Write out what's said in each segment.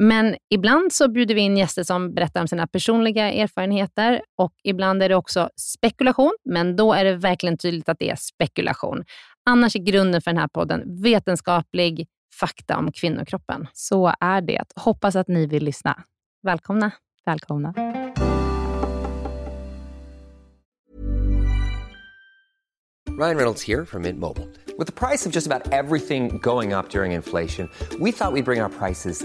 Men ibland så bjuder vi in gäster som berättar om sina personliga erfarenheter och ibland är det också spekulation, men då är det verkligen tydligt att det är spekulation. Annars är grunden för den här podden vetenskaplig fakta om kvinnokroppen. Så är det. Hoppas att ni vill lyssna. Välkomna. Välkomna. Ryan Reynolds here from Mint Mobile. With the price of just about everything going up during inflation, we thought we'd bring our prices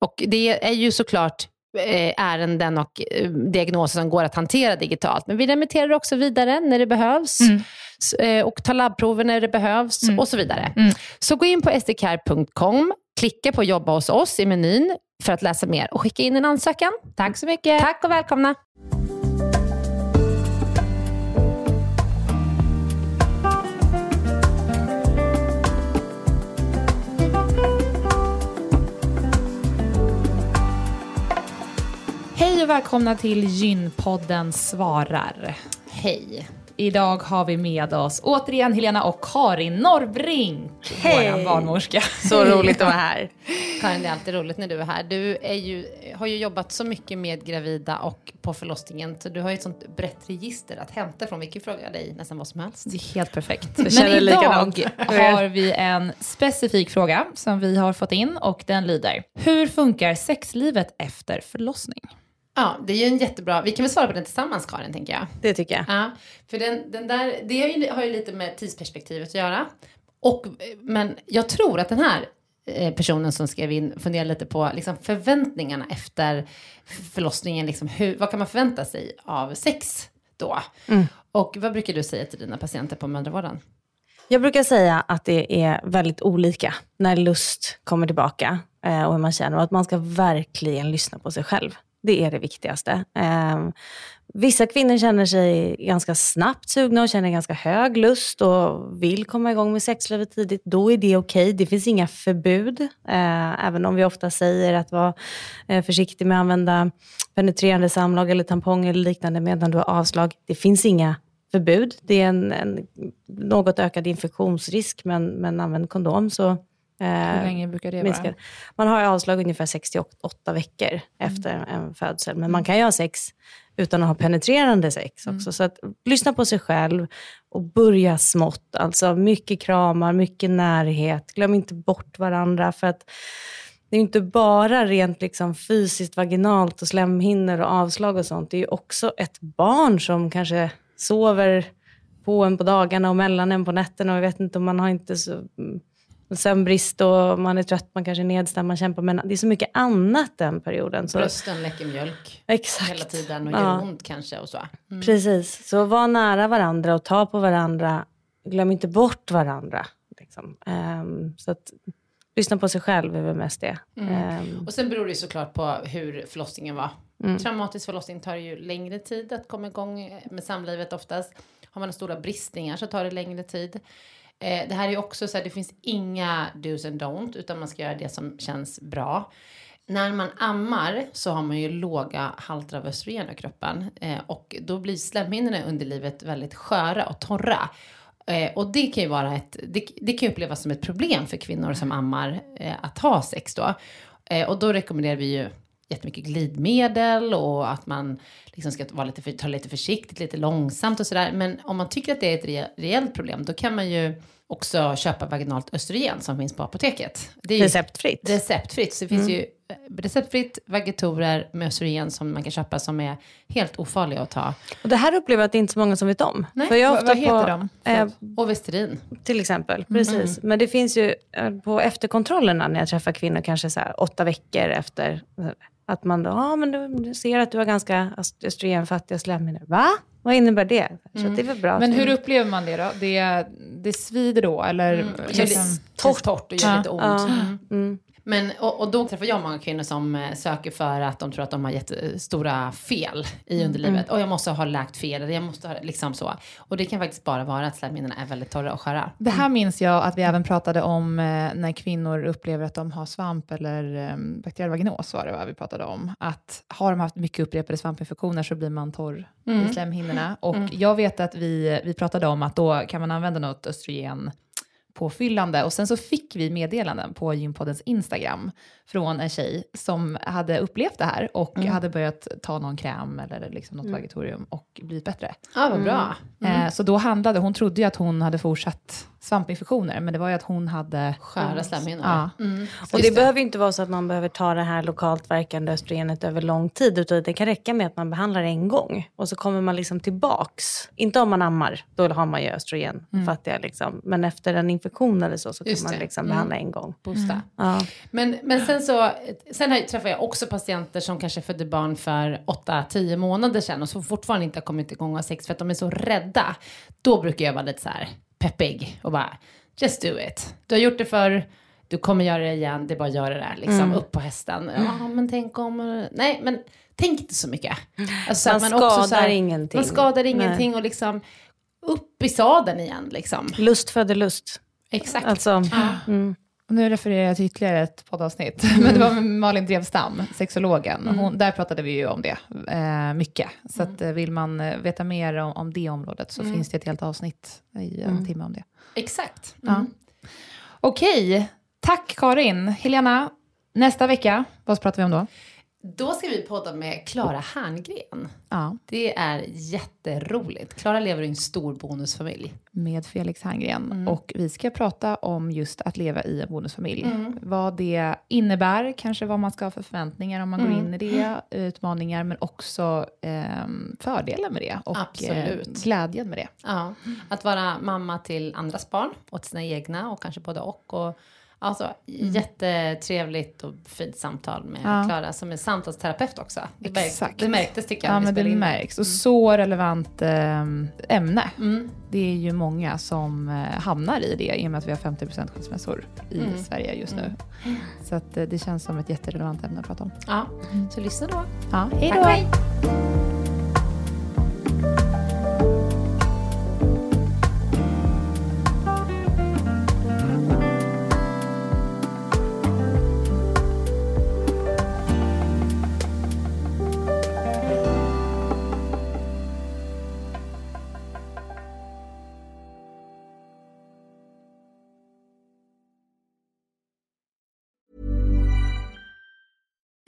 Och det är ju såklart Eh, ärenden och eh, diagnoser som går att hantera digitalt. Men vi remitterar också vidare när det behövs mm. Eh, och tar labbprover när det behövs mm. och så vidare. Mm. Så gå in på sdcare.com, klicka på jobba hos oss i menyn för att läsa mer och skicka in en ansökan. Tack så mycket. Tack och välkomna. Och välkomna till Gynpodden svarar. Hej. Idag har vi med oss återigen Helena och Karin Norrbrink, Hej. vår barnmorska. Så roligt att vara här. Karin, det är alltid roligt när du är här. Du är ju, har ju jobbat så mycket med gravida och på förlossningen, så du har ju ett sånt brett register att hämta från. Vi kan fråga dig nästan vad som helst. Det är helt perfekt. Men idag har vi en specifik fråga som vi har fått in och den lyder. Hur funkar sexlivet efter förlossning? Ja, det är ju en jättebra... Vi kan väl svara på den tillsammans, Karin, tänker jag. Det tycker jag. Ja, för den, den där, det har ju, har ju lite med tidsperspektivet att göra. Och, men jag tror att den här eh, personen som skrev in funderar lite på liksom förväntningarna efter förlossningen. Liksom hur, vad kan man förvänta sig av sex då? Mm. Och vad brukar du säga till dina patienter på mödravården? Jag brukar säga att det är väldigt olika när lust kommer tillbaka eh, och hur man känner och att man ska verkligen lyssna på sig själv. Det är det viktigaste. Eh, vissa kvinnor känner sig ganska snabbt sugna och känner ganska hög lust och vill komma igång med sexlivet tidigt. Då är det okej. Okay. Det finns inga förbud. Eh, även om vi ofta säger att vara eh, försiktig med att använda penetrerande samlag eller tampong eller liknande medan du har avslag. Det finns inga förbud. Det är en, en något ökad infektionsrisk, men, men använd kondom så hur länge brukar det minskar. vara? Man har avslag ungefär 68 veckor efter en födsel. Men man kan ju ha sex utan att ha penetrerande sex också. Så att, lyssna på sig själv och börja smått. Alltså mycket kramar, mycket närhet. Glöm inte bort varandra. för att det är inte bara rent liksom fysiskt vaginalt och slemhinnor och avslag och sånt. Det är ju också ett barn som kanske sover på en på dagarna och mellan en på nätterna. Och jag vet inte om man har inte så mm, sömnbrist och man är trött, man kanske är nedstämd, man kämpar med... Det är så mycket annat den perioden. Så, Brösten läcker mjölk exakt. hela tiden och Ja. gör ont kanske och så. Mm. Precis. Så var nära varandra och ta på varandra. Glöm inte bort varandra. Liksom. Ehm, så att, lyssna på sig själv är väl mest det. Ehm, Och sen beror det såklart på hur förlossningen var. Mm. Traumatisk förlossning tar ju längre tid att komma igång med samlivet oftast. Har man stora bristningar så tar det längre tid. Eh, det här är ju också så här, det finns inga do's and don't, utan man ska göra det som känns bra. När man ammar så har man ju låga halter av östrogen i kroppen eh, och då blir slemhinnorna i underlivet väldigt sköra och torra. Eh, och det kan ju vara ett, det, det kan upplevas som ett problem för kvinnor som ammar eh, att ha sex då. Eh, och då rekommenderar vi ju jättemycket glidmedel och att man liksom ska vara lite för, ta lite försiktigt, lite långsamt och sådär. Men om man tycker att det är ett reellt problem, då kan man ju också köpa vaginalt östrogen som finns på apoteket. Det är receptfritt. receptfritt. Så det finns ju eh, receptfritt Vagitorer med östrogen som man kan köpa som är helt ofarliga att ta. Och det här upplever jag att det är inte så många som vet om. Nej, För jag ofta vad heter på, de? Eh, Och Vesterin. till exempel. Precis. Men det finns ju eh, på efterkontrollerna när jag träffar kvinnor, kanske så här, åtta veckor efter, eh, att man då, ja men du, du ser att du har ganska östrogenfattiga slemhinnor. Va? Vad innebär det? Så att det är väl bra. Men hur upplever man det då? Det, det svider då eller? Det är liksom- lite torrt, torrt och gör lite ont. Ja. Mm. Mm. Men, och, och då träffar jag många kvinnor som eh, söker för att de tror att de har jättestora fel i underlivet. Och jag måste ha läkt fel, eller jag måste ha liksom så. Och det kan faktiskt bara vara att slemhinnorna är väldigt torra och sköra. Det här minns jag att vi även pratade om eh, när kvinnor upplever att de har svamp eller eh, bakteriell vaginos var det va, vi pratade om. Att har de haft mycket upprepade svampinfektioner så blir man torr i slemhinnorna. Och jag vet att vi, vi pratade om att då kan man använda något östrogen påfyllande. Och sen så fick vi meddelanden på Gympoddens Instagram från en tjej som hade upplevt det här och hade börjat ta någon kräm eller liksom något vagitorium och blivit bättre. Ja, vad bra. Eh, så då handlade, hon trodde ju att hon hade fortsatt svampinfektioner, men det var ju att hon hade... Sköra slemhinnor. Ja. Mm. Och det behöver ju inte vara så att man behöver ta det här lokalt verkande östrogenet över lång tid. Utan det kan räcka med att man behandlar en gång. Och så kommer man liksom tillbaks. Inte om man ammar, då har man ju östrogenfattiga. Liksom. Men efter en infektion eller så, så kan man det. liksom Mm. behandla en gång. Boosta. Ja. Men, men sen så, sen har- träffar jag också patienter som kanske födde barn för 8-10 månader sedan och som fortfarande inte har kommit igång av sex för att de är så rädda. Då brukar jag vara lite så här peppig och bara just do it. Du har gjort det för du kommer göra det igen, det är bara att göra det där, liksom Mm. upp på hästen. Ja, men tänk om, nej men tänk inte så mycket. Alltså, Man att skadar så här- ingenting. Man skadar Nej. ingenting och liksom upp i sadeln igen liksom. Lust föder lust. Exakt. Alltså, mm. Och nu refererar jag till ytterligare ett poddavsnitt, men det var med Malin Drevstam, sexologen. Och Hon, där pratade vi ju om det eh, mycket. Så att, eh, vill man eh, veta mer om, om det området så finns det ett helt avsnitt i en timme om det. Exakt. Ja. Okej, tack Karin. Helena, nästa vecka, vad pratar vi om då? Då ska vi podda med Klara Herngren. Ja, Det är jätteroligt. Klara lever i en stor bonusfamilj. med Felix Herngren. Och vi ska prata om just att leva i en bonusfamilj. Vad det innebär, kanske vad man ska ha för förväntningar om man går in i det, utmaningar, men också ehm, fördelar med det och eh, Absolut. glädjen med det. Ja. Att vara mamma till andras barn och till sina egna och kanske både och. och alltså, Jättetrevligt och fint samtal med Ja. Klara som är samtalsterapeut också. Det, märk, Exakt. det märktes tycker jag. Ja, men det in. märks. Och så relevant ehm, ämne. Mm. Det är ju många som eh, hamnar i det i och med att vi har 50% skilsmässor i Mm. Sverige just nu. Så att, eh, det känns som ett jätterelevant ämne att prata om. Ja, så lyssna då. Ja, hej då!